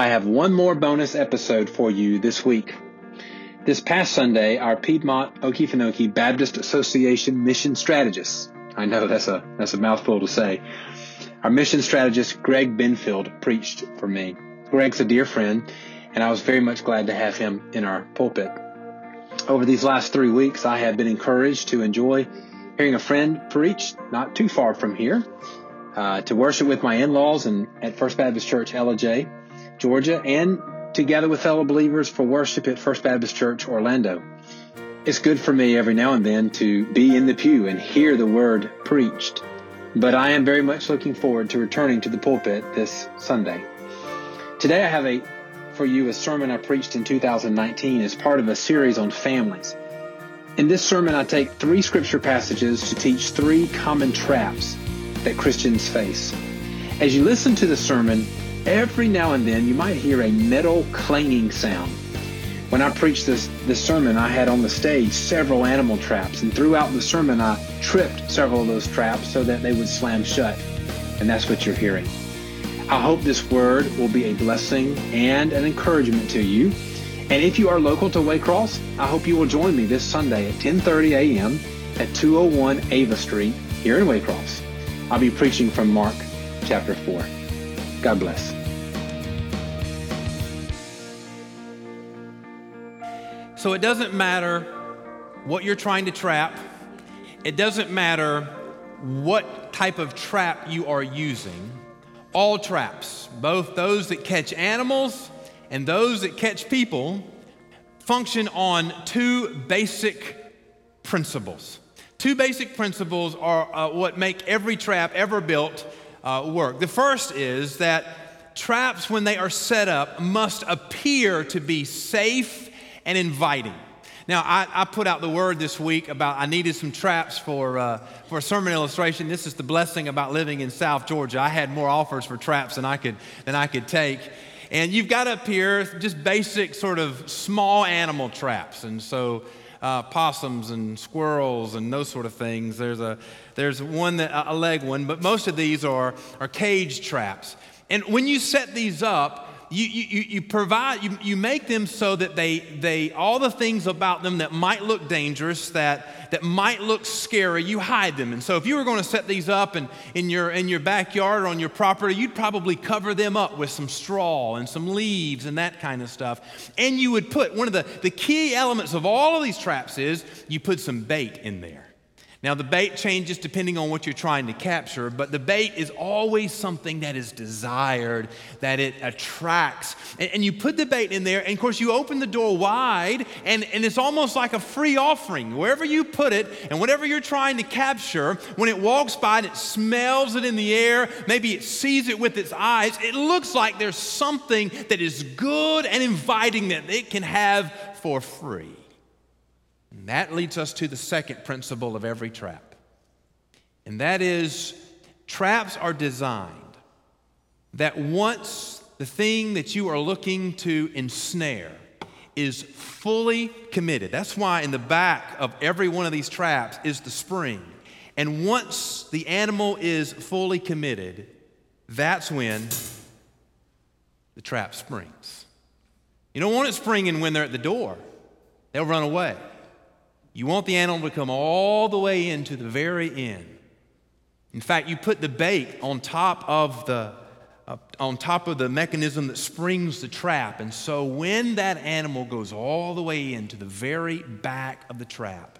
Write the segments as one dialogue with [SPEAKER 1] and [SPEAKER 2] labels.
[SPEAKER 1] I have one more bonus episode for you this week. This past Sunday, our Piedmont Okefenokee Baptist Association mission strategist, I know that's a, that's a mouthful to say, our mission strategist, Greg Benfield, preached for me. Greg's a dear friend, and I was very much glad to have him in our pulpit. Over these last three weeks, I have been encouraged to enjoy hearing a friend preach not too far from here, uh, to worship with my in-laws and at First Baptist Church, Ellijay, Georgia, and together with fellow believers for worship at First Baptist Church, Orlando. It's good for me every now and then to be in the pew and hear the word preached. But I am very much looking forward to returning to the pulpit this Sunday. Today I have a for you a sermon I preached in 2019 as part of a series on families. In this sermon I take three scripture passages to teach three common traps that Christians face. As you listen to the sermon, every now and then you might hear a metal clanging sound. When I preached this, this sermon, I had on the stage several animal traps, and throughout the sermon, I tripped several of those traps so that they would slam shut. And that's what you're hearing. I hope this word will be a blessing and an encouragement to you. And if you are local to Waycross, I hope you will join me this Sunday at 10:30 a.m. at 201 Ava Street here in Waycross. I'll be preaching from Mark chapter 4. God bless.
[SPEAKER 2] So it doesn't matter what you're trying to trap. It doesn't matter what type of trap you are using all traps, both those that catch animals and those that catch people, function on two basic principles. Two basic principles are uh, what make every trap ever built uh, work. The first is that traps, when they are set up, must appear to be safe and inviting. Now, I, I, put out the word this week about I needed some traps for, uh, for a sermon illustration. This is the blessing about living in South Georgia. I had more offers for traps than I could, than I could take. And you've got up here just basic sort of small animal traps. And so uh, possums and squirrels and those sort of things. There's, a, there's one, that, a leg one, but most of these are, are cage traps. And when you set these up, you, you, you provide, you, you make them so that they, they, all the things about them that might look dangerous, that, that might look scary, you hide them. And so if you were going to set these up in, in, your, in your backyard or on your property, you'd probably cover them up with some straw and some leaves and that kind of stuff. And you would put, one of the, the key elements of all of these traps is you put some bait in there. Now, the bait changes depending on what you're trying to capture, but the bait is always something that is desired, that it attracts. And, and, you put the bait in there, and of course, you open the door wide, and, and it's almost like a free offering. Wherever you put it, and whatever you're trying to capture, when it walks by and it smells it in the air, maybe it sees it with its eyes, it looks like there's something that is good and inviting that it can have for free. And that leads us to the second principle of every trap. And that is traps are designed that once the thing that you are looking to ensnare is fully committed. That's why in the back of every one of these traps is the spring. And once the animal is fully committed, that's when the trap springs. You don't want it springing when they're at the door, they'll run away. You want the animal to come all the way into the very end. In fact, you put the bait on top of the uh, on top of the mechanism that springs the trap. And so when that animal goes all the way into the very back of the trap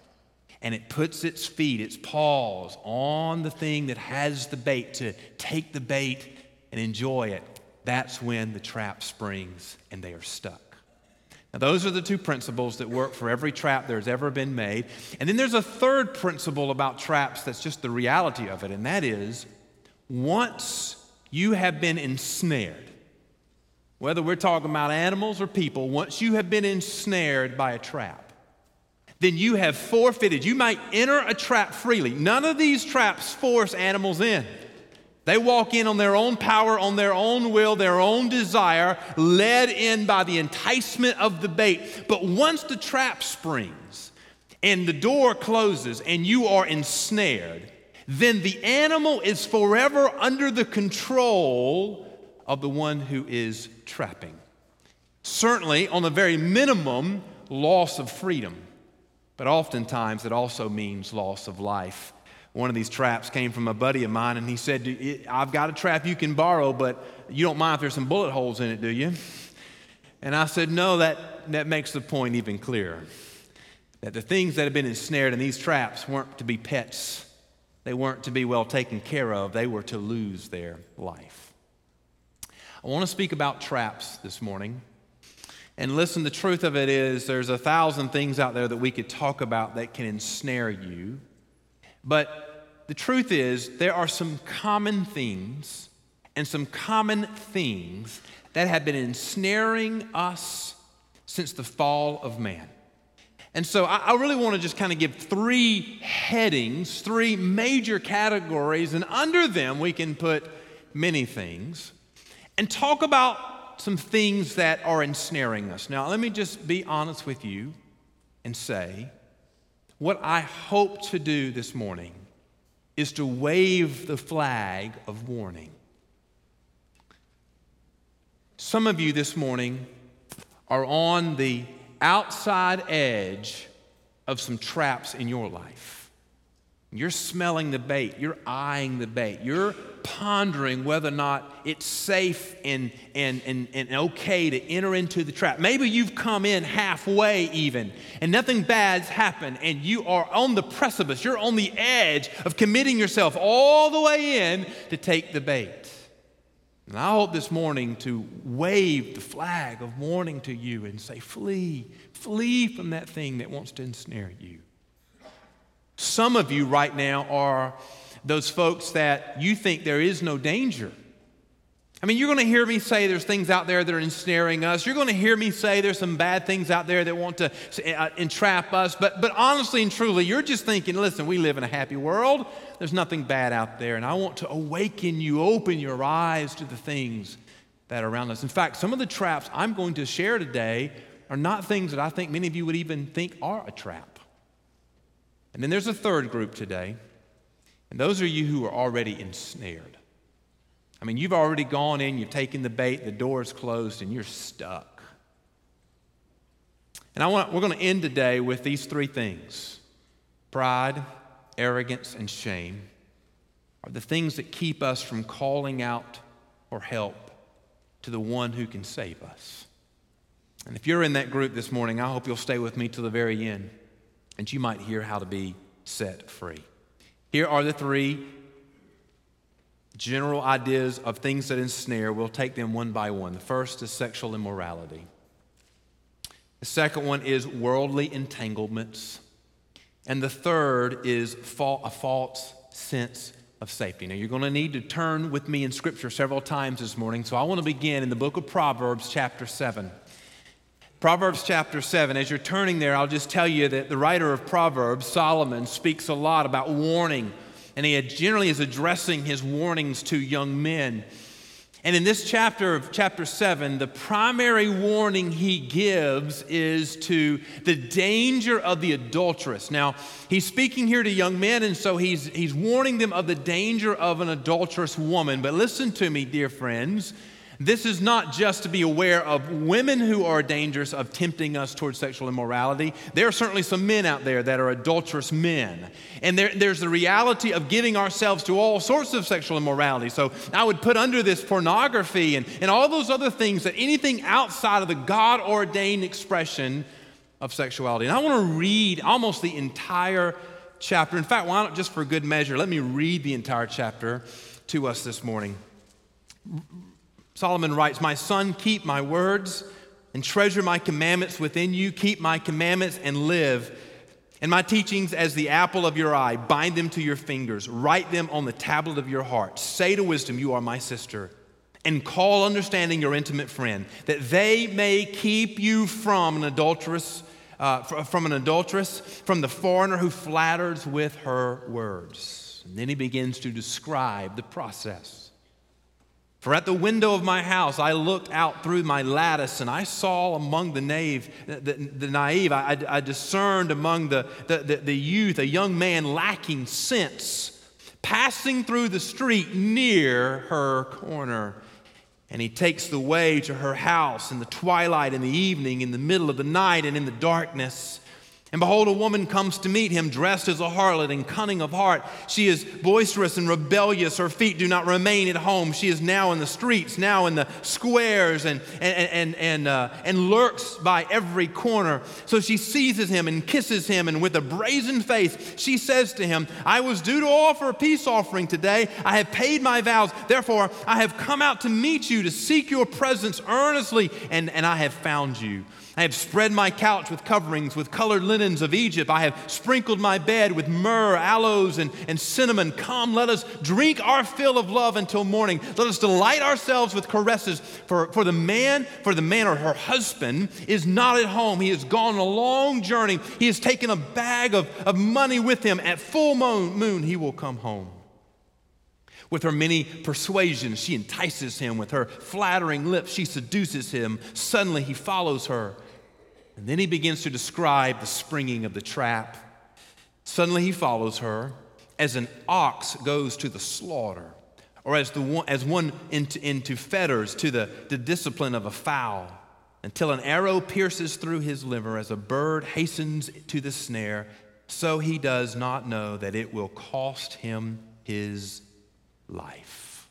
[SPEAKER 2] and it puts its feet, its paws on the thing that has the bait to take the bait and enjoy it, that's when the trap springs and they are stuck. Now, those are the two principles that work for every trap there's ever been made. And then there's a third principle about traps that's just the reality of it, and that is once you have been ensnared, whether we're talking about animals or people, once you have been ensnared by a trap, then you have forfeited. You might enter a trap freely. None of these traps force animals in. They walk in on their own power, on their own will, their own desire, led in by the enticement of the bait. But once the trap springs and the door closes and you are ensnared, then the animal is forever under the control of the one who is trapping. Certainly, on the very minimum, loss of freedom, but oftentimes it also means loss of life. One of these traps came from a buddy of mine, and he said, I've got a trap you can borrow, but you don't mind if there's some bullet holes in it, do you? And I said, No, that, that makes the point even clearer. That the things that have been ensnared in these traps weren't to be pets, they weren't to be well taken care of, they were to lose their life. I want to speak about traps this morning. And listen, the truth of it is, there's a thousand things out there that we could talk about that can ensnare you. But the truth is, there are some common themes and some common things that have been ensnaring us since the fall of man. And so I, I really want to just kind of give three headings, three major categories, and under them we can put many things, and talk about some things that are ensnaring us. Now, let me just be honest with you and say what I hope to do this morning is to wave the flag of warning. Some of you this morning are on the outside edge of some traps in your life. You're smelling the bait, you're eyeing the bait, you're pondering whether or not it's safe and, and, and, and okay to enter into the trap. Maybe you've come in halfway even, and nothing bad's happened, and you are on the precipice, you're on the edge of committing yourself all the way in to take the bait. And I hope this morning to wave the flag of warning to you and say, flee, flee from that thing that wants to ensnare you. Some of you right now are those folks that you think there is no danger. I mean, you're going to hear me say there's things out there that are ensnaring us. You're going to hear me say there's some bad things out there that want to uh, entrap us. But, but honestly and truly, you're just thinking, listen, we live in a happy world. There's nothing bad out there. And I want to awaken you, open your eyes to the things that are around us. In fact, some of the traps I'm going to share today are not things that I think many of you would even think are a trap. And then there's a third group today, and those are you who are already ensnared. I mean, you've already gone in, you've taken the bait, the door is closed, and you're stuck. And I want, we're going to end today with these three things pride, arrogance, and shame are the things that keep us from calling out for help to the one who can save us. And if you're in that group this morning, I hope you'll stay with me to the very end and you might hear how to be set free. Here are the three general ideas of things that ensnare. We'll take them one by one. The first is sexual immorality, the second one is worldly entanglements, and the third is a false sense of safety. Now, you're going to need to turn with me in Scripture several times this morning, so I want to begin in the book of Proverbs, chapter 7. Proverbs chapter 7, as you're turning there, I'll just tell you that the writer of Proverbs, Solomon, speaks a lot about warning and he generally is addressing his warnings to young men. And in this chapter of chapter 7, the primary warning he gives is to the danger of the adulteress. Now, he's speaking here to young men, and so he's, he's warning them of the danger of an adulterous woman. But listen to me, dear friends. This is not just to be aware of women who are dangerous of tempting us towards sexual immorality. There are certainly some men out there that are adulterous men. And there, there's the reality of giving ourselves to all sorts of sexual immorality. So I would put under this pornography and, and all those other things that anything outside of the God ordained expression of sexuality. And I want to read almost the entire chapter. In fact, why not just for good measure? Let me read the entire chapter to us this morning Solomon writes, My son, keep my words and treasure my commandments within you. Keep my commandments and live. And my teachings as the apple of your eye. Bind them to your fingers. Write them on the tablet of your heart. Say to wisdom, You are my sister. And call understanding your intimate friend, that they may keep you from an adulteress, uh, from an adulteress, from the foreigner who flatters with her words. And then he begins to describe the process. For at the window of my house I looked out through my lattice, and I saw among the naive, the, the naive, I, I, discerned among the, the, the youth a young man lacking sense, passing through the street near her corner. And he takes the way to her house in the twilight, in the evening, in the middle of the night, and in the darkness. And behold, a woman comes to meet him, dressed as a harlot and cunning of heart. She is boisterous and rebellious. Her feet do not remain at home. She is now in the streets, now in the squares, and, and, and, and, uh, and lurks by every corner. So she seizes him and kisses him, and with a brazen face, she says to him, I was due to offer a peace offering today. I have paid my vows. Therefore, I have come out to meet you, to seek your presence earnestly, and, and I have found you. I have spread my couch with coverings, with colored linens of Egypt. I have sprinkled my bed with myrrh, aloes, and, and cinnamon. Come, let us drink our fill of love until morning. Let us delight ourselves with caresses. For, for the man, for the man or her husband is not at home. He has gone on a long journey. He has taken a bag of, of money with him. At full moon, moon, he will come home. With her many persuasions, she entices him. With her flattering lips, she seduces him. Suddenly, he follows her and then he begins to describe the springing of the trap. Suddenly he follows her as an ox goes to the slaughter, or as, the one, as one into, into fetters to the, the discipline of a fowl, until an arrow pierces through his liver, as a bird hastens to the snare, so he does not know that it will cost him his life.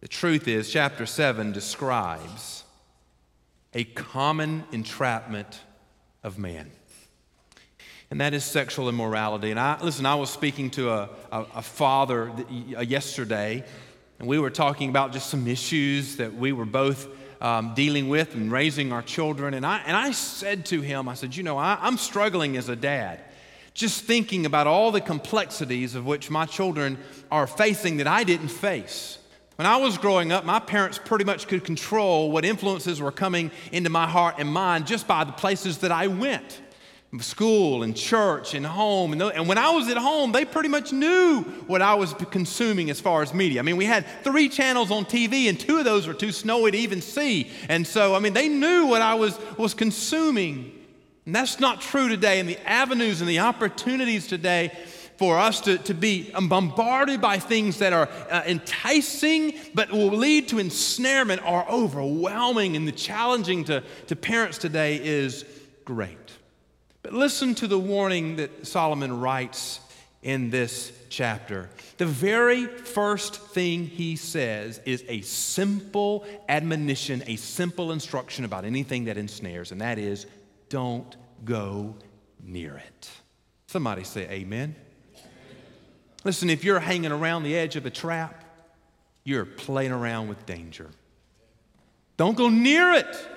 [SPEAKER 2] The truth is, chapter 7 describes a common entrapment of man. And that is sexual immorality. And I, listen, I was speaking to a, a, a father yesterday, and we were talking about just some issues that we were both um, dealing with and raising our children. And I, and I said to him, I said, You know, I, I'm struggling as a dad, just thinking about all the complexities of which my children are facing that I didn't face. When I was growing up, my parents pretty much could control what influences were coming into my heart and mind just by the places that I went school and church and home. And, when I was at home, they pretty much knew what I was consuming as far as media. I mean, we had three channels on TV, and two of those were too snowy to even see. And so, I mean, they knew what I was, was consuming. And that's not true today. And the avenues and the opportunities today for us to, to be bombarded by things that are uh, enticing but will lead to ensnarement are overwhelming. And the challenging to, to parents today is great. But listen to the warning that Solomon writes in this chapter. The very first thing he says is a simple admonition, a simple instruction about anything that ensnares, and that is don't go near it. Somebody say, Amen. Listen, if you're hanging around the edge of a trap, you're playing around with danger. Don't go near it.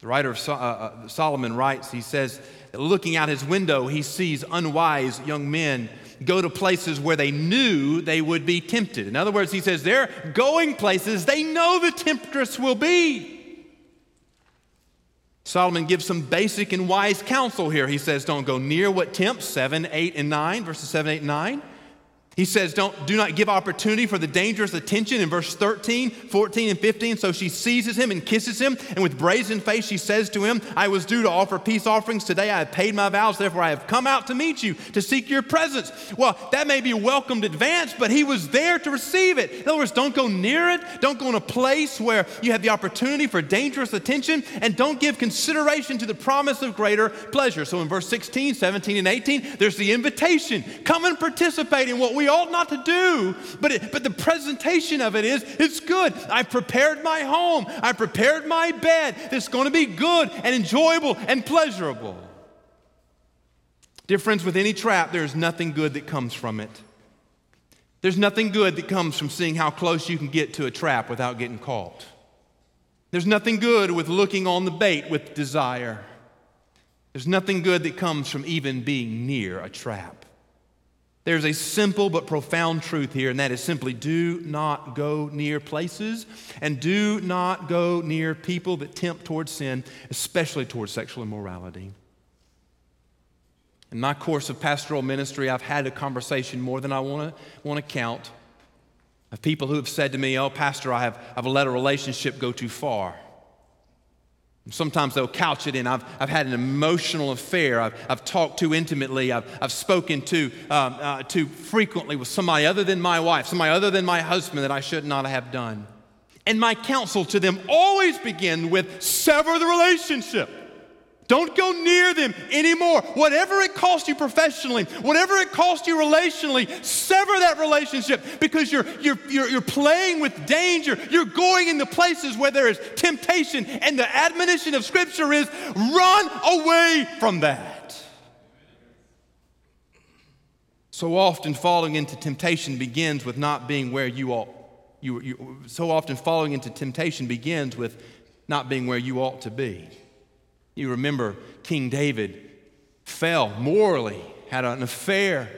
[SPEAKER 2] The writer of uh, uh, Solomon writes, he says, looking out his window, he sees unwise young men go to places where they knew they would be tempted. In other words, he says, they're going places they know the temptress will be. Solomon gives some basic and wise counsel here. He says, Don't go near what tempts, 7, 8, and 9, verses 7, 8, and 9. He says, Don't, Do not give opportunity for the dangerous attention in verse 13, 14, and 15. So she seizes him and kisses him, and with brazen face she says to him, I was due to offer peace offerings. Today I have paid my vows, therefore I have come out to meet you to seek your presence. Well, that may be welcomed advance, but he was there to receive it. In other words, don't go near it, don't go in a place where you have the opportunity for dangerous attention, and don't give consideration to the promise of greater pleasure. So in verse 16, 17, and 18, there's the invitation come and participate in what we we ought not to do. But, it, but the presentation of it is it's good. I've prepared my home, I've prepared my bed. It's going to be good and enjoyable and pleasurable. Dear friends, with any trap, there's nothing good that comes from it. There's nothing good that comes from seeing how close you can get to a trap without getting caught. There's nothing good with looking on the bait with desire. There's nothing good that comes from even being near a trap. There's a simple but profound truth here, and that is simply do not go near places and do not go near people that tempt towards sin, especially towards sexual immorality. In my course of pastoral ministry, I've had a conversation more than I want to, want to count of people who have said to me, Oh, Pastor, I have, I've let a relationship go too far. Sometimes they'll couch it in, I've, I've had an emotional affair. I've, I've talked too intimately. I've, I've spoken too, um, uh, too frequently with somebody other than my wife, somebody other than my husband that I should not have done. And my counsel to them always begin with sever the relationship. Don't go near them anymore. Whatever it costs you professionally, whatever it costs you relationally, sever that relationship because you're, you're, you're, you're, playing with danger. You're going into places where there is temptation. And the admonition of Scripture is run away from that. So often, falling into temptation begins with not being where you ought. You, you, so often, falling into temptation begins with not being where you ought to be. You remember King David fell morally, had an affair,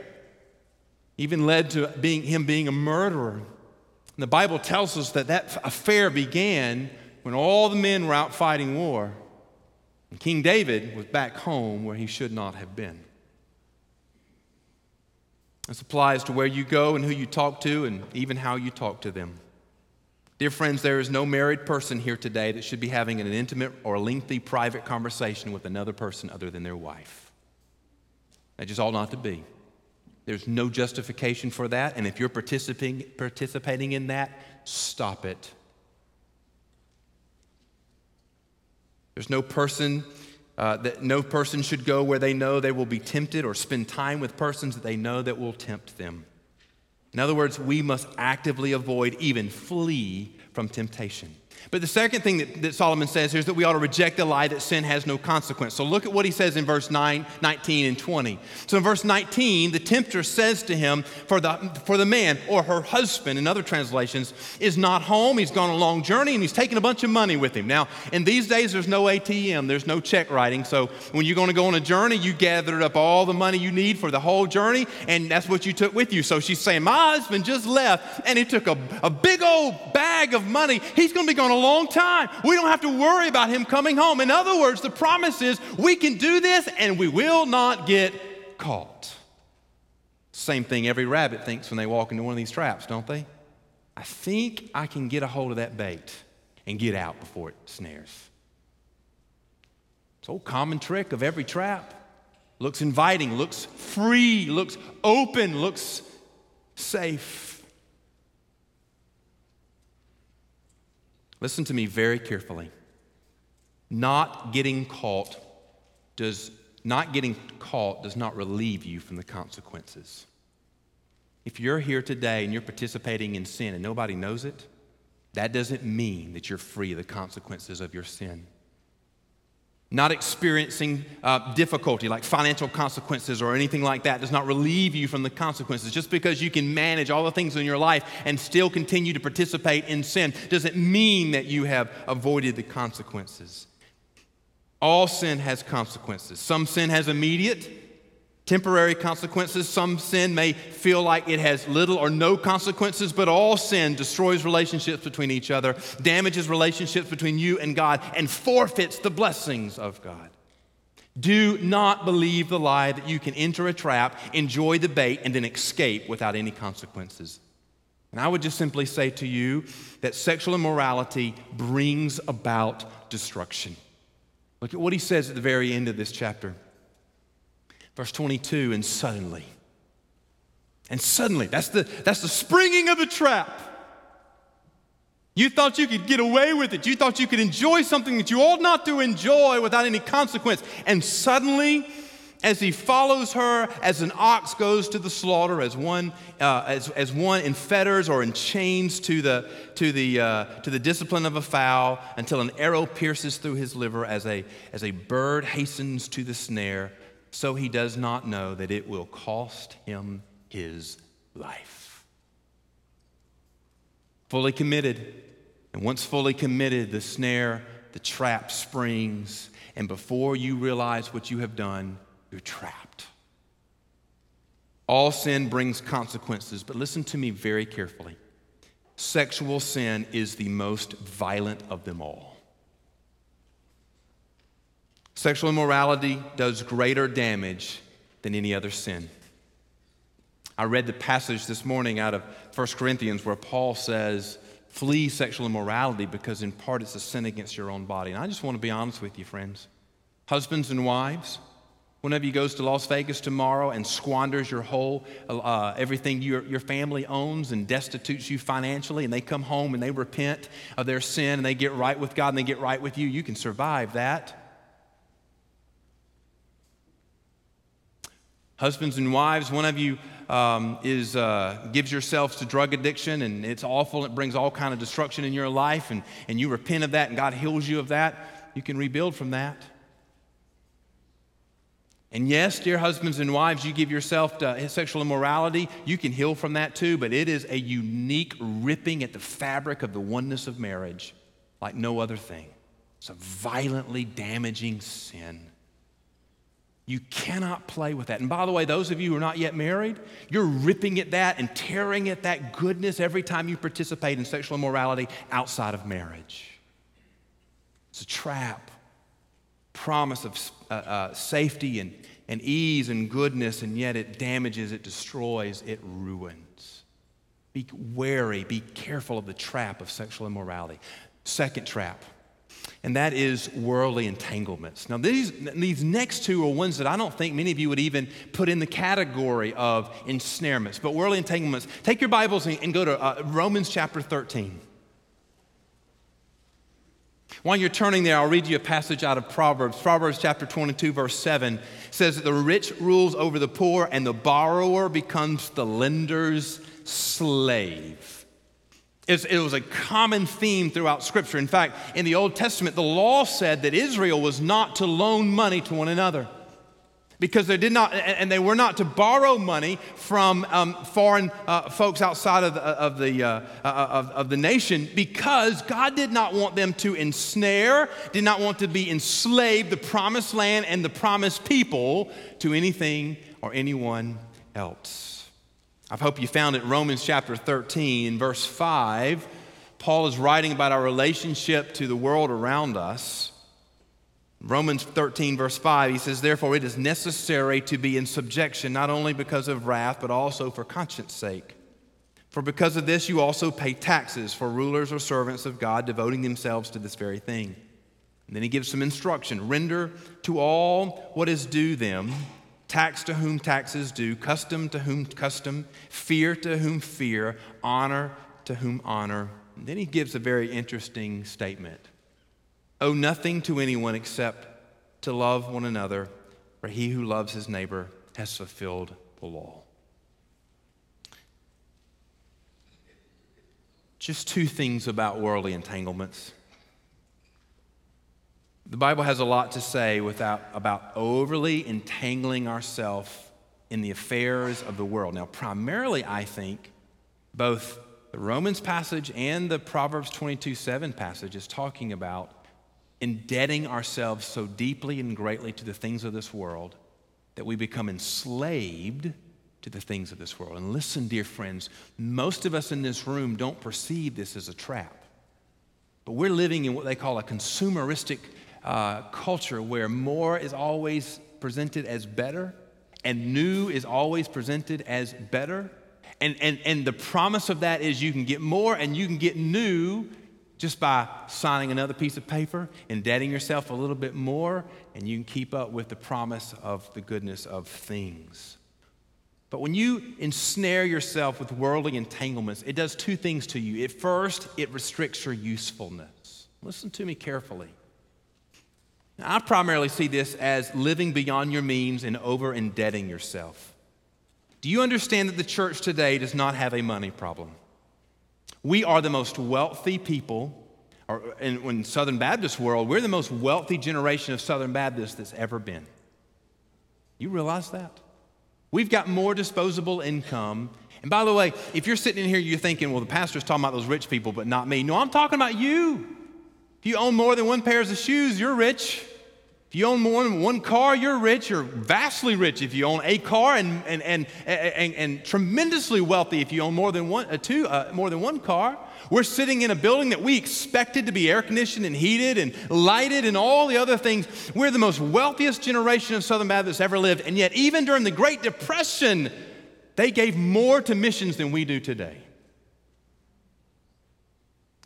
[SPEAKER 2] even led to being, him being a murderer. And the Bible tells us that that affair began when all the men were out fighting war. And King David was back home where he should not have been. This applies to where you go and who you talk to and even how you talk to them. Dear friends, there is no married person here today that should be having an intimate or lengthy private conversation with another person other than their wife. That just ought not to be. There's no justification for that, and if you're participating, participating in that, stop it. There's no person uh, that no person should go where they know they will be tempted or spend time with persons that they know that will tempt them. In other words, we must actively avoid, even flee from temptation. But the second thing that, that, Solomon says here is that we ought to reject the lie that sin has no consequence. So look at what he says in verse 9, 19, and 20. So in verse 19, the tempter says to him, for the, for the man or her husband, in other translations, is not home. He's gone a long journey and he's taken a bunch of money with him. Now, in these days, there's no ATM, there's no check writing. So when you're going to go on a journey, you gathered up all the money you need for the whole journey, and that's what you took with you. So she's saying, My husband just left and he took a, a big old bag of money. He's going to be gone a long time. We don't have to worry about him coming home. In other words, the promise is we can do this and we will not get caught. Same thing every rabbit thinks when they walk into one of these traps, don't they? I think I can get a hold of that bait and get out before it snares. It's a common trick of every trap. Looks inviting, looks free, looks open, looks safe. Listen to me very carefully. Not getting caught does not getting caught does not relieve you from the consequences. If you're here today and you're participating in sin and nobody knows it, that doesn't mean that you're free of the consequences of your sin not experiencing uh, difficulty like financial consequences or anything like that does not relieve you from the consequences. Just because you can manage all the things in your life and still continue to participate in sin doesn't mean that you have avoided the consequences. All sin has consequences. Some sin has immediate, temporary consequences. Some sin may feel like it has little or no consequences, but all sin destroys relationships between each other, damages relationships between you and God, and forfeits the blessings of God. Do not believe the lie that you can enter a trap, enjoy the bait, and then escape without any consequences. And I would just simply say to you that sexual immorality brings about destruction. Look at what he says at the very end of this chapter. Verse 22, and suddenly. And suddenly, that's the, that's the springing of the trap. You thought you could get away with it. You thought you could enjoy something that you ought not to enjoy without any consequence. And suddenly, as he follows her, as an ox goes to the slaughter, as one, uh, as, as one in fetters or in chains to the, to, the, uh, to the discipline of a fowl, until an arrow pierces through his liver, as a, as a bird hastens to the snare, so he does not know that it will cost him his life. Fully committed. And once fully committed, the snare, the trap springs, and before you realize what you have done, you're trapped. All sin brings consequences, but listen to me very carefully. Sexual sin is the most violent of them all. Sexual immorality does greater damage than any other sin. I read the passage this morning out of 1 Corinthians where Paul says, Flee sexual immorality because, in part, it's a sin against your own body. And I just want to be honest with you, friends. Husbands and wives, Whenever you goes to Las Vegas tomorrow and squanders your whole, uh, everything your, your family owns and destitutes you financially, and they come home and they repent of their sin and they get right with God and they get right with you, you can survive that. Husbands and wives, one of you um, is uh, gives yourselves to drug addiction and it's awful. It brings all kind of destruction in your life, and, and you repent of that, and God heals you of that. You can rebuild from that. And yes, dear husbands and wives, you give yourself to sexual immorality, you can heal from that too, but it is a unique ripping at the fabric of the oneness of marriage like no other thing. It's a violently damaging sin. You cannot play with that. And by the way, those of you who are not yet married, you're ripping at that and tearing at that goodness every time you participate in sexual immorality outside of marriage. It's a trap promise of uh, uh, safety and, and ease and goodness, and yet it damages, it destroys, it ruins. Be wary, be careful of the trap of sexual immorality. Second trap, and that is worldly entanglements. Now, these, these next two are ones that I don't think many of you would even put in the category of ensnarements, but worldly entanglements. Take your Bibles and, and go to uh, Romans chapter 13. While you're turning there, I'll read you a passage out of Proverbs. Proverbs chapter 22, verse 7 says that the rich rules over the poor, and the borrower becomes the lender's slave. It was a common theme throughout Scripture. In fact, in the Old Testament, the law said that Israel was not to loan money to one another because they did not and they were not to borrow money from um, foreign uh, folks outside of the, of, the, uh, uh, of, of the nation because god did not want them to ensnare did not want to be enslaved the promised land and the promised people to anything or anyone else i hope you found it romans chapter 13 verse 5 paul is writing about our relationship to the world around us Romans 13, verse 5, he says, Therefore, it is necessary to be in subjection, not only because of wrath, but also for conscience sake. For because of this, you also pay taxes for rulers or servants of God, devoting themselves to this very thing. And then he gives some instruction render to all what is due them, tax to whom tax is due, custom to whom custom, fear to whom fear, honor to whom honor. And then he gives a very interesting statement. Owe nothing to anyone except to love one another, for he who loves his neighbor has fulfilled the law. Just two things about worldly entanglements. The Bible has a lot to say without, about overly entangling ourselves in the affairs of the world. Now, primarily, I think both the Romans passage and the Proverbs 22 7 passage is talking about indebting ourselves so deeply and greatly to the things of this world that we become enslaved to the things of this world. And listen, dear friends, most of us in this room don't perceive this as a trap. But we're living in what they call a consumeristic uh, culture where more is always presented as better and new is always presented as better. And, and, and the promise of that is you can get more and you can get new just by signing another piece of paper, indebting yourself a little bit more, and you can keep up with the promise of the goodness of things. But when you ensnare yourself with worldly entanglements, it does two things to you. At first, it restricts your usefulness. Listen to me carefully. Now, I primarily see this as living beyond your means and over indebting yourself. Do you understand that the church today does not have a money problem? We are the most wealthy people, or in, in Southern Baptist world, we're the most wealthy generation of Southern Baptists that's ever been. You realize that? We've got more disposable income. And by the way, if you're sitting in here, you're thinking, well, the pastor's talking about those rich people, but not me. No, I'm talking about you. If you own more than one pair of shoes, you're rich. If you own more than one car, you're rich. You're vastly rich if you own a car, and, and, and, and, tremendously wealthy if you own more than one, uh, two, uh, more than one car. We're sitting in a building that we expected to be air conditioned and heated and lighted and all the other things. We're the most wealthiest generation of Southern Baptists ever lived. And yet, even during the Great Depression, they gave more to missions than we do today.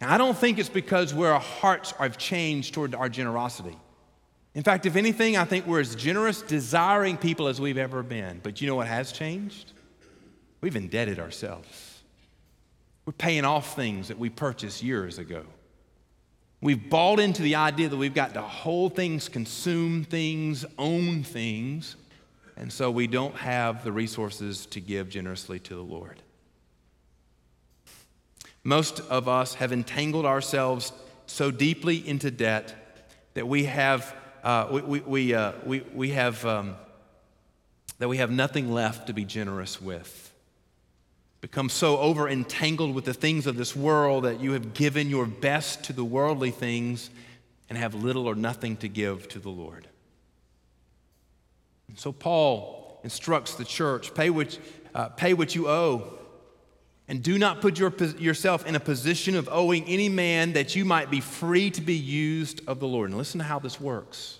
[SPEAKER 2] I don't think it's because our hearts have changed toward our generosity. In fact, if anything, I think we're as generous, desiring people as we've ever been. But you know what has changed? We've indebted ourselves. We're paying off things that we purchased years ago. We've bought into the idea that we've got to hold things, consume things, own things, and so we don't have the resources to give generously to the Lord. Most of us have entangled ourselves so deeply into debt that we have, uh, we, we, we, uh, we, we have um, that we have nothing left to be generous with become so over entangled with the things of this world that you have given your best to the worldly things and have little or nothing to give to the Lord. And so Paul instructs the church pay what, uh, pay what you owe. And do not put your, yourself in a position of owing any man that you might be free to be used of the Lord. And listen to how this works.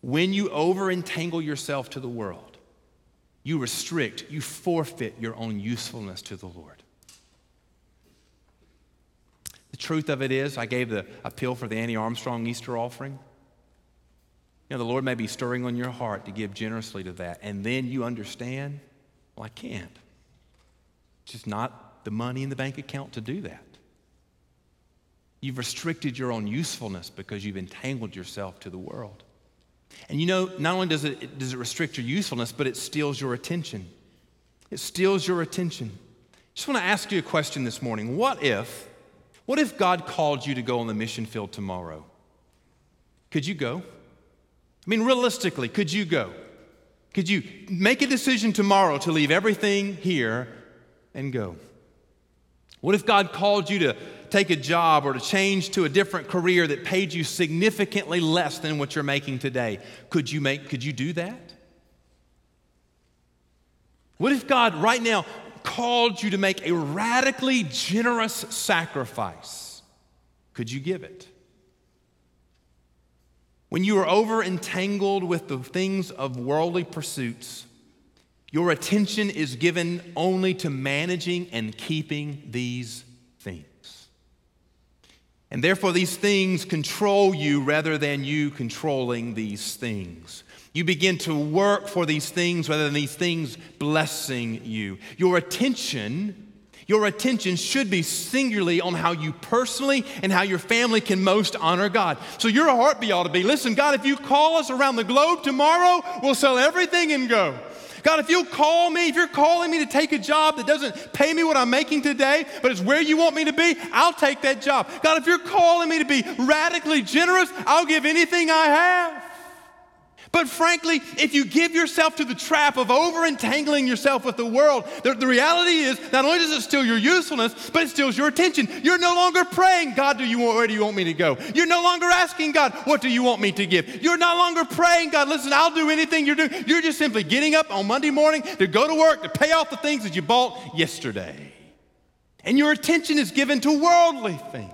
[SPEAKER 2] When you over entangle yourself to the world, you restrict, you forfeit your own usefulness to the Lord. The truth of it is, I gave the appeal for the Annie Armstrong Easter offering. You know, the Lord may be stirring on your heart to give generously to that, and then you understand, well, I can't. It's just not the money in the bank account to do that. You've restricted your own usefulness because you've entangled yourself to the world. And you know, not only does it, does it restrict your usefulness, but it steals your attention. It steals your attention. Just want to ask you a question this morning. What if, what if God called you to go on the mission field tomorrow? Could you go? I mean, realistically, could you go? Could you make a decision tomorrow to leave everything here and go? What if God called you to take a job or to change to a different career that paid you significantly less than what you're making today? Could you make could you do that? What if God right now called you to make a radically generous sacrifice? Could you give it? When you are over entangled with the things of worldly pursuits, your attention is given only to managing and keeping these things. And therefore, these things control you rather than you controlling these things. You begin to work for these things rather than these things blessing you. Your attention, your attention should be singularly on how you personally and how your family can most honor God. So your heartbeat ought to be listen, God, if you call us around the globe tomorrow, we'll sell everything and go. God, if you'll call me, if you're calling me to take a job that doesn't pay me what I'm making today, but it's where you want me to be, I'll take that job. God, if you're calling me to be radically generous, I'll give anything I have. But frankly, if you give yourself to the trap of over entangling yourself with the world, the, the, reality is not only does it steal your usefulness, but it steals your attention. You're no longer praying, God, do you want, where do you want me to go? You're no longer asking God, what do you want me to give? You're no longer praying, God, listen, I'll do anything you're doing. You're just simply getting up on Monday morning to go to work to pay off the things that you bought yesterday. And your attention is given to worldly things.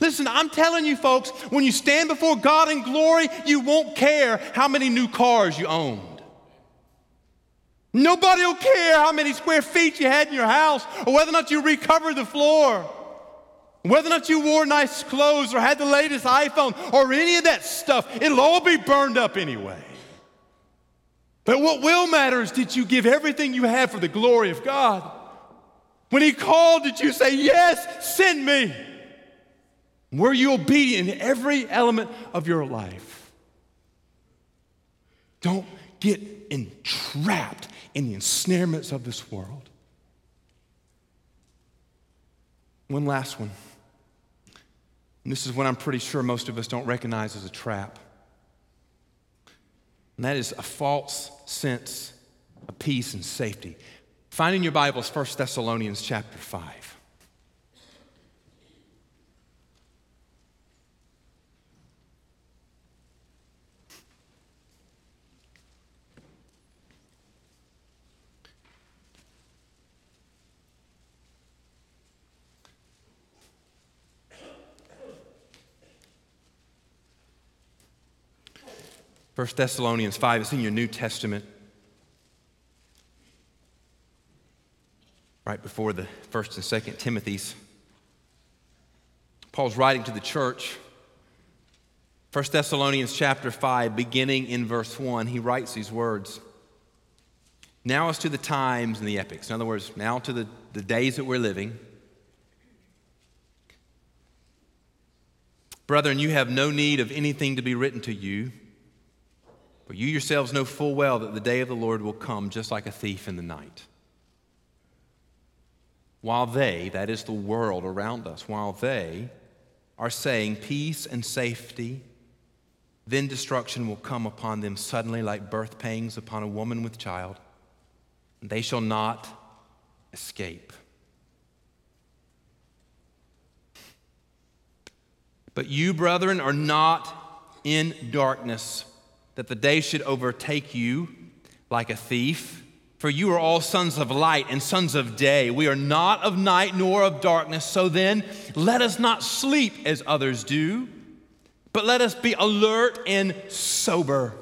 [SPEAKER 2] Listen, I'm telling you, folks, when you stand before God in glory, you won't care how many new cars you owned. Nobody will care how many square feet you had in your house or whether or not you recovered the floor, whether or not you wore nice clothes or had the latest iPhone or any of that stuff. It'll all be burned up anyway. But what will matter is did you give everything you had for the glory of God? When He called, did you say, Yes, send me? Were you obedient in every element of your life? Don't get entrapped in the ensnarements of this world. One last one. And this is what I'm pretty sure most of us don't recognize as a trap. And that is a false sense of peace and safety. Find in your Bibles 1 Thessalonians chapter 5. 1 Thessalonians 5, it's in your New Testament. Right before the 1st and 2nd Timothy's. Paul's writing to the church. 1 Thessalonians chapter 5, beginning in verse 1, he writes these words. Now as to the times and the epochs. In other words, now to the, the days that we're living. Brethren, you have no need of anything to be written to you, for you yourselves know full well that the day of the Lord will come just like a thief in the night. While they, that is the world around us, while they are saying peace and safety, then destruction will come upon them suddenly like birth pangs upon a woman with child. And they shall not escape. But you, brethren, are not in darkness, that the day should overtake you like a thief. For you are all sons of light and sons of day. We are not of night nor of darkness. So then, let us not sleep as others do, but let us be alert and sober.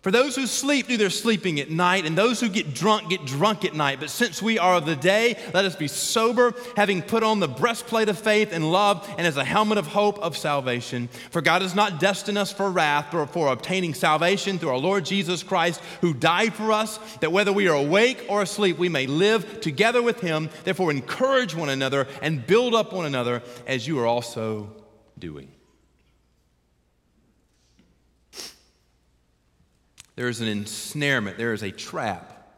[SPEAKER 2] For those who sleep do their sleeping at night, and those who get drunk get drunk at night. But since we are of the day, let us be sober, having put on the breastplate of faith and love, and as a helmet of hope of salvation. For God has not destined us for wrath, but for obtaining salvation through our Lord Jesus Christ, who died for us, that whether we are awake or asleep, we may live together with him. Therefore, encourage one another and build up one another, as you are also doing. There is an ensnarement, there is a trap.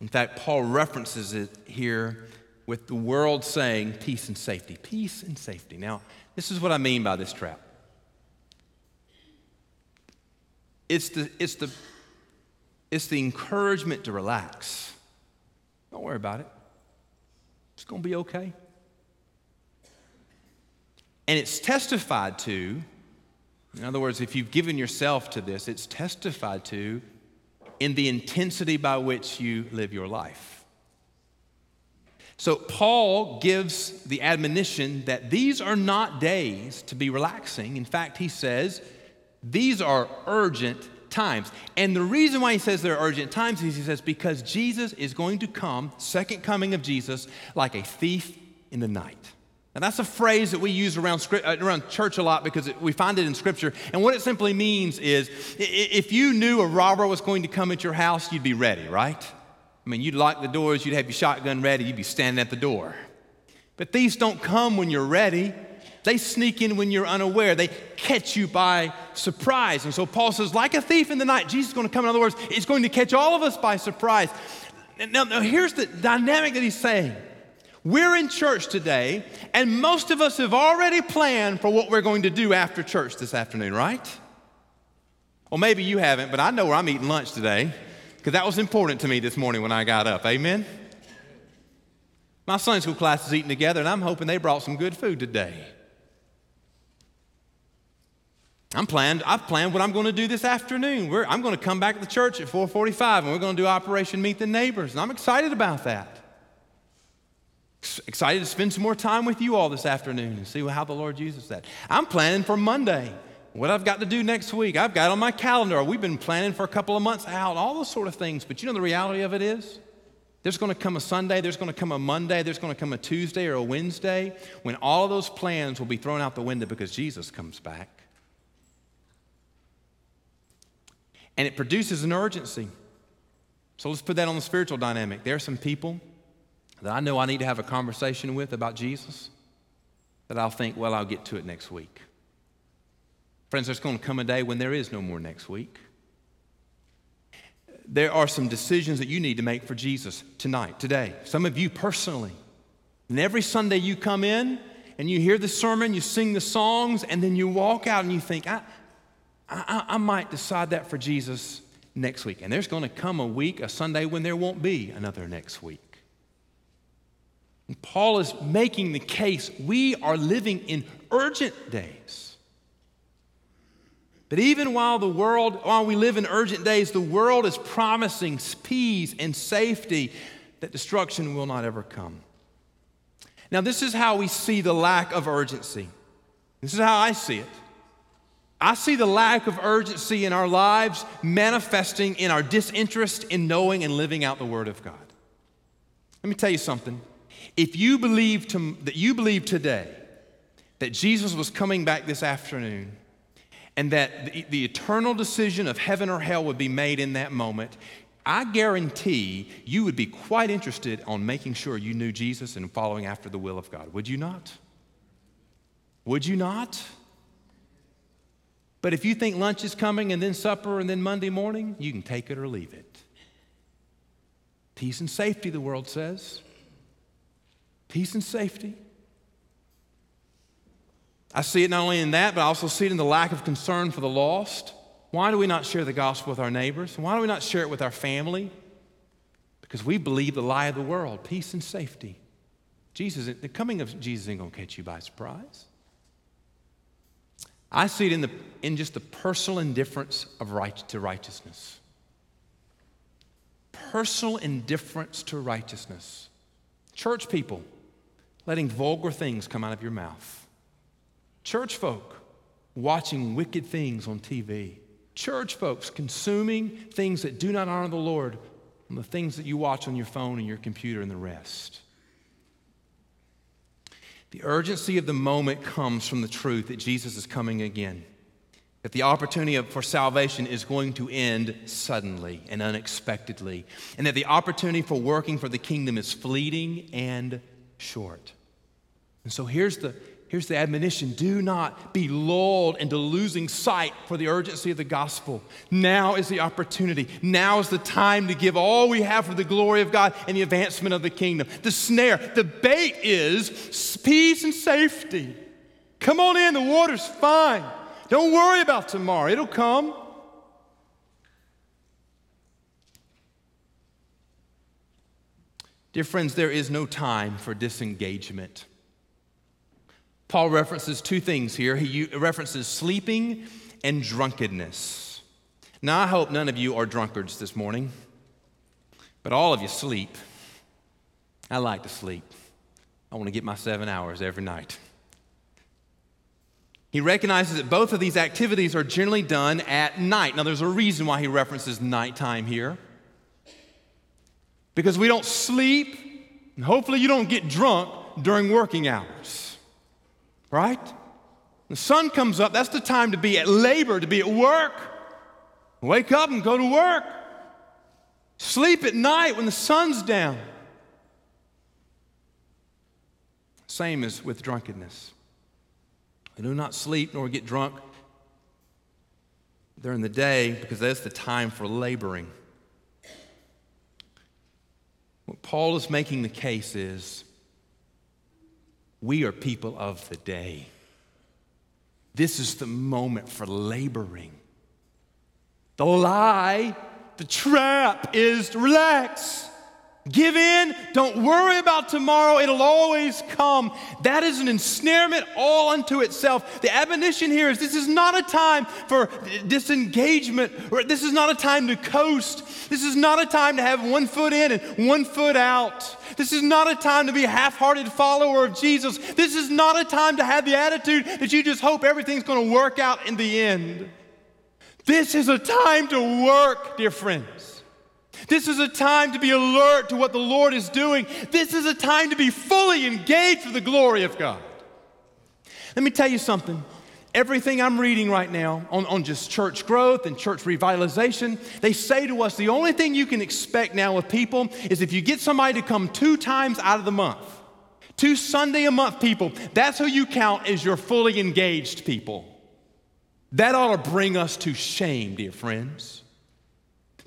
[SPEAKER 2] In fact, Paul references it here with the world saying peace and safety. Peace and safety. Now, this is what I mean by this trap. It's the, it's the, it's the encouragement to relax. Don't worry about it. It's going to be okay. And it's testified to in other words, if you've given yourself to this, it's testified to in the intensity by which you live your life. So, Paul gives the admonition that these are not days to be relaxing. In fact, he says these are urgent times. And the reason why he says they're urgent times is he says because Jesus is going to come, second coming of Jesus, like a thief in the night. And that's a phrase that we use around, uh, around church a lot because it, we find it in Scripture. And what it simply means is if you knew a robber was going to come at your house, you'd be ready, right? I mean, you'd lock the doors, you'd have your shotgun ready, you'd be standing at the door. But thieves don't come when you're ready. They sneak in when you're unaware. They catch you by surprise. And so Paul says, like a thief in the night, Jesus is going to come. In other words, he's going to catch all of us by surprise. Now, now here's the dynamic that he's saying. We're in church today, and most of us have already planned for what we're going to do after church this afternoon, right? Well, maybe you haven't, but I know where I'm eating lunch today because that was important to me this morning when I got up. Amen? My Sunday school class is eating together, and I'm hoping they brought some good food today. I'm planned, I've planned what I'm going to do this afternoon. We're, I'm going to come back to the church at 445 and we're going to do Operation Meet the Neighbors. And I'm excited about that. Excited to spend some more time with you all this afternoon and see how the Lord uses that. I'm planning for Monday. What I've got to do next week, I've got on my calendar. We've been planning for a couple of months out, all those sort of things. But you know the reality of it is? There's going to come a Sunday, there's going to come a Monday, there's going to come a Tuesday or a Wednesday when all of those plans will be thrown out the window because Jesus comes back. And it produces an urgency. So let's put that on the spiritual dynamic. There are some people that I know I need to have a conversation with about Jesus, that I'll think, well, I'll get to it next week. Friends, there's going to come a day when there is no more next week. There are some decisions that you need to make for Jesus tonight, today. Some of you personally. And every Sunday you come in and you hear the sermon, you sing the songs, and then you walk out and you think, I, I, I might decide that for Jesus next week. And there's going to come a week, a Sunday, when there won't be another next week. And Paul is making the case we are living in urgent days. But even while the world, while we live in urgent days, the world is promising peace and safety that destruction will not ever come. Now, this is how we see the lack of urgency. This is how I see it. I see the lack of urgency in our lives manifesting in our disinterest in knowing and living out the Word of God. Let me tell you something. If you believe to, that you believe today that Jesus was coming back this afternoon and that the, the eternal decision of heaven or hell would be made in that moment, I guarantee you would be quite interested on making sure you knew Jesus and following after the will of God. Would you not? Would you not? But if you think lunch is coming and then supper and then Monday morning, you can take it or leave it. Peace and safety, the world says. Peace and safety. I see it not only in that, but I also see it in the lack of concern for the lost. Why do we not share the gospel with our neighbors? Why do we not share it with our family? Because we believe the lie of the world peace and safety. Jesus, the coming of Jesus ain't going to catch you by surprise. I see it in, the, in just the personal indifference of right to righteousness. Personal indifference to righteousness. Church people letting vulgar things come out of your mouth. Church folk watching wicked things on TV. Church folks consuming things that do not honor the Lord and the things that you watch on your phone and your computer and the rest. The urgency of the moment comes from the truth that Jesus is coming again, that the opportunity for salvation is going to end suddenly and unexpectedly, and that the opportunity for working for the kingdom is fleeting and short. And so here's the, Here's the admonition do not be lulled into losing sight for the urgency of the gospel. Now is the opportunity. Now is the time to give all we have for the glory of God and the advancement of the kingdom. The snare, the bait is peace and safety. Come on in, the water's fine. Don't worry about tomorrow, it'll come. Dear friends, there is no time for disengagement. Paul references two things here. He references sleeping and drunkenness. Now, I hope none of you are drunkards this morning, but all of you sleep. I like to sleep. I want to get my seven hours every night. He recognizes that both of these activities are generally done at night. Now, there's a reason why he references nighttime here. Because we don't sleep, and hopefully, you don't get drunk during working hours right? The sun comes up, that's the time to be at labor, to be at work. Wake up and go to work. Sleep at night when the sun's down. Same as with drunkenness. I do not sleep nor get drunk during the day because that's the time for laboring. What Paul is making the case is we are people of the day. This is the moment for laboring. The lie, the trap is to relax. Give in. Don't worry about tomorrow. It'll always come. That is an ensnarement all unto itself. The admonition here is this is not a time for disengagement, or this is not a time to coast. This is not a time to have one foot in and one foot out. This is not a time to be a half hearted follower of Jesus. This is not a time to have the attitude that you just hope everything's going to work out in the end. This is a time to work, dear friends. This is a time to be alert to what the Lord is doing. This is a time to be fully engaged for the glory of God. Let me tell you something. Everything I'm reading right now on, on just church growth and church revitalization, they say to us the only thing you can expect now with people is if you get somebody to come two times out of the month, two Sunday a month people, that's who you count as your fully engaged people. That ought to bring us to shame, dear friends.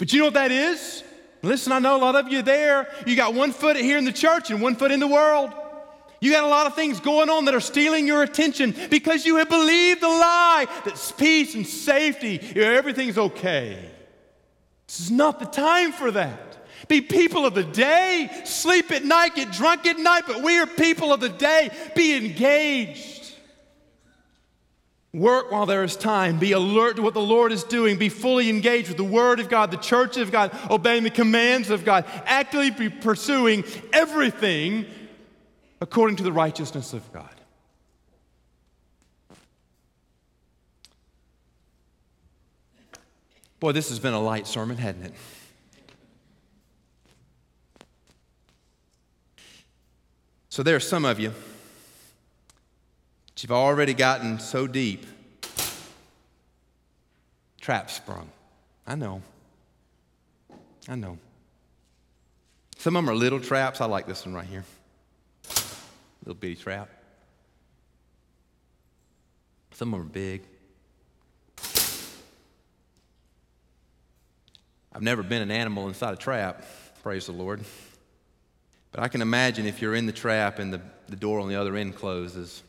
[SPEAKER 2] But you know what that is? Listen, I know a lot of you there. You got one foot here in the church and one foot in the world. You got a lot of things going on that are stealing your attention because you have believed the lie that peace and safety, everything's okay. This is not the time for that. Be people of the day. Sleep at night, get drunk at night, but we are people of the day. Be engaged. Work while there is time. Be alert to what the Lord is doing. Be fully engaged with the Word of God, the church of God, obeying the commands of God. Actively be pursuing everything according to the righteousness of God. Boy, this has been a light sermon, hasn't it? So there are some of you you've already gotten so deep, trap sprung. I know. I know. Some of them are little traps. I like this one right here. Little bitty trap. Some of them are big. I've never been an animal inside a trap, praise the Lord. But I can imagine if you're in the trap and the, the door on the other end closes.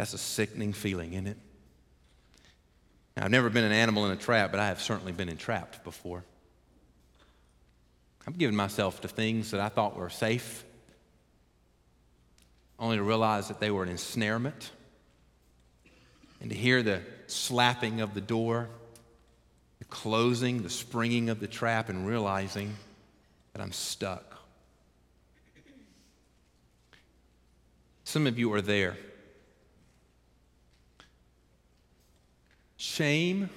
[SPEAKER 2] That's a sickening feeling, isn't it? Now, I've never been an animal in a trap, but I have certainly been entrapped before. I've given myself to things that I thought were safe, only to realize that they were an ensnarement. And to hear the slapping of the door, the closing, the springing of the trap, and realizing that I'm stuck. Some of you are there. Shame,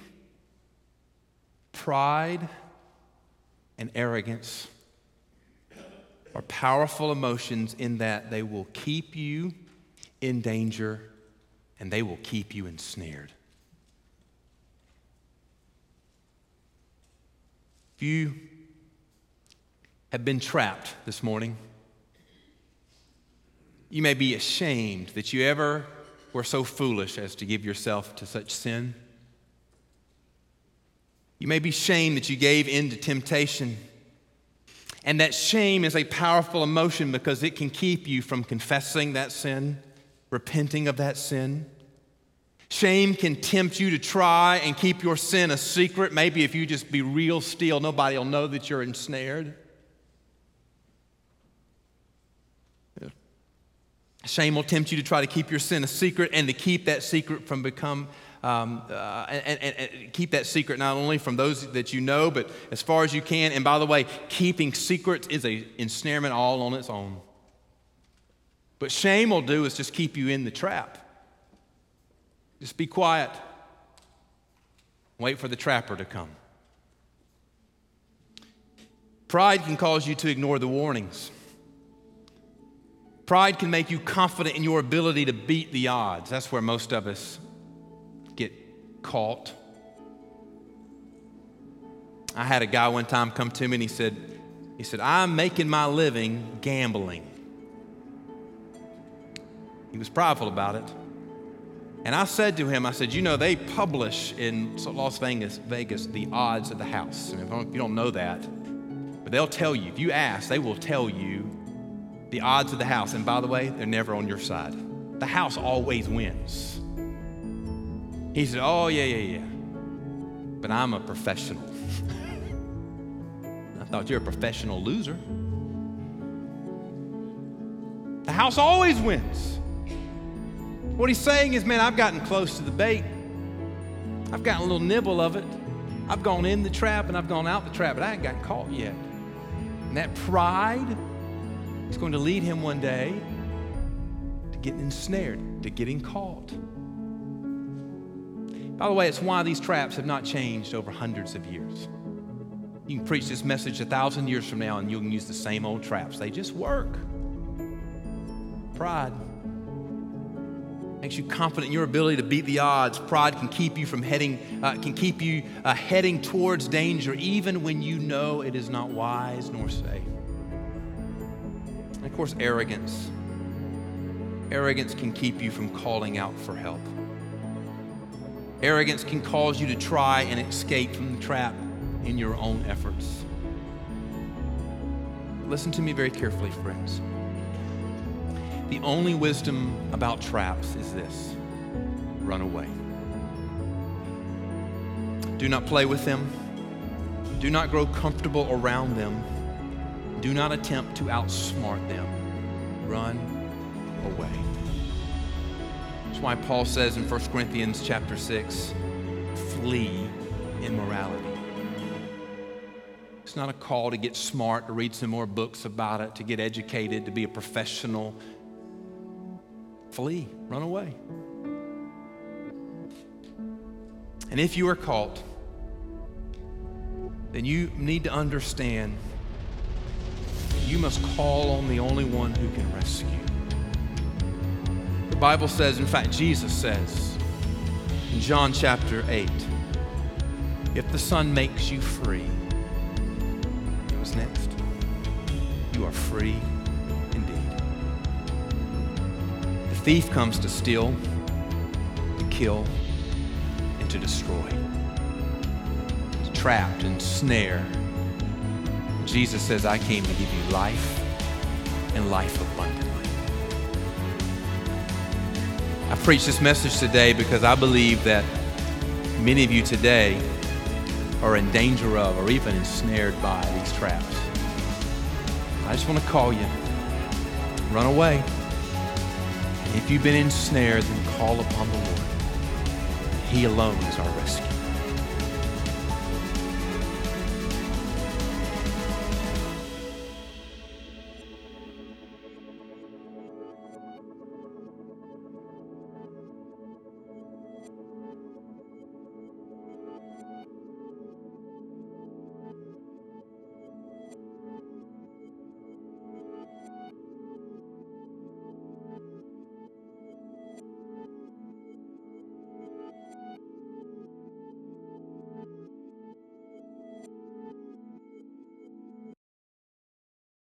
[SPEAKER 2] pride, and arrogance are powerful emotions in that they will keep you in danger and they will keep you ensnared. If you have been trapped this morning, you may be ashamed that you ever were so foolish as to give yourself to such sin. You may be ashamed that you gave in to temptation. And that shame is a powerful emotion because it can keep you from confessing that sin, repenting of that sin. Shame can tempt you to try and keep your sin a secret. Maybe if you just be real still, nobody will know that you're ensnared. Shame will tempt you to try to keep your sin a secret and to keep that secret from become um, uh, and, and, and, keep that secret not only from those that you know, but as far as you can. And by the way, keeping secrets is a ensnarement all on its own. But shame will do is just keep you in the trap. Just be quiet. Wait for the trapper to come. Pride can cause you to ignore the warnings. Pride can make you confident in your ability to beat the odds. That's where most of us caught. I had a guy one time come to me and he said, he said, I'm making my living gambling. He was prideful about it. And I said to him, I said, you know, they publish in Las Vegas, Vegas the odds of the house. And if you don't know that, but they'll tell you, if you ask, they will tell you the odds of the house. And by the way, they're never on your side. The house always wins. He said, Oh, yeah, yeah, yeah. But I'm a professional. I thought you're a professional loser. The house always wins. What he's saying is, man, I've gotten close to the bait. I've gotten a little nibble of it. I've gone in the trap and I've gone out the trap, but I ain't gotten caught yet. And that pride is going to lead him one day to getting ensnared, to getting caught. By the way, it's why these traps have not changed over hundreds of years. You can preach this message a thousand years from now and you can use the same old traps. They just work. Pride makes you confident in your ability to beat the odds. Pride can keep you from heading, uh, can keep you uh, heading towards danger, even when you know it is not wise nor safe. And of course, arrogance. Arrogance can keep you from calling out for help. Arrogance can cause you to try and escape from the trap in your own efforts. Listen to me very carefully, friends. The only wisdom about traps is this run away. Do not play with them. Do not grow comfortable around them. Do not attempt to outsmart them. Run away. Why Paul says in 1 Corinthians chapter 6, flee immorality. It's not a call to get smart, to read some more books about it, to get educated, to be a professional. Flee, run away. And if you are caught, then you need to understand you must call on the only one who can rescue. Bible says, in fact, Jesus says in John chapter 8, if the Son makes you free, what's next? You are free indeed. The thief comes to steal, to kill, and to destroy. He's trapped and snared. Jesus says, I came to give you life and life abundantly. I preach this message today because I believe that many of you today are in danger of or even ensnared by these traps. I just want to call you. Run away. If you've been ensnared, then call upon the Lord. He alone is our rescue.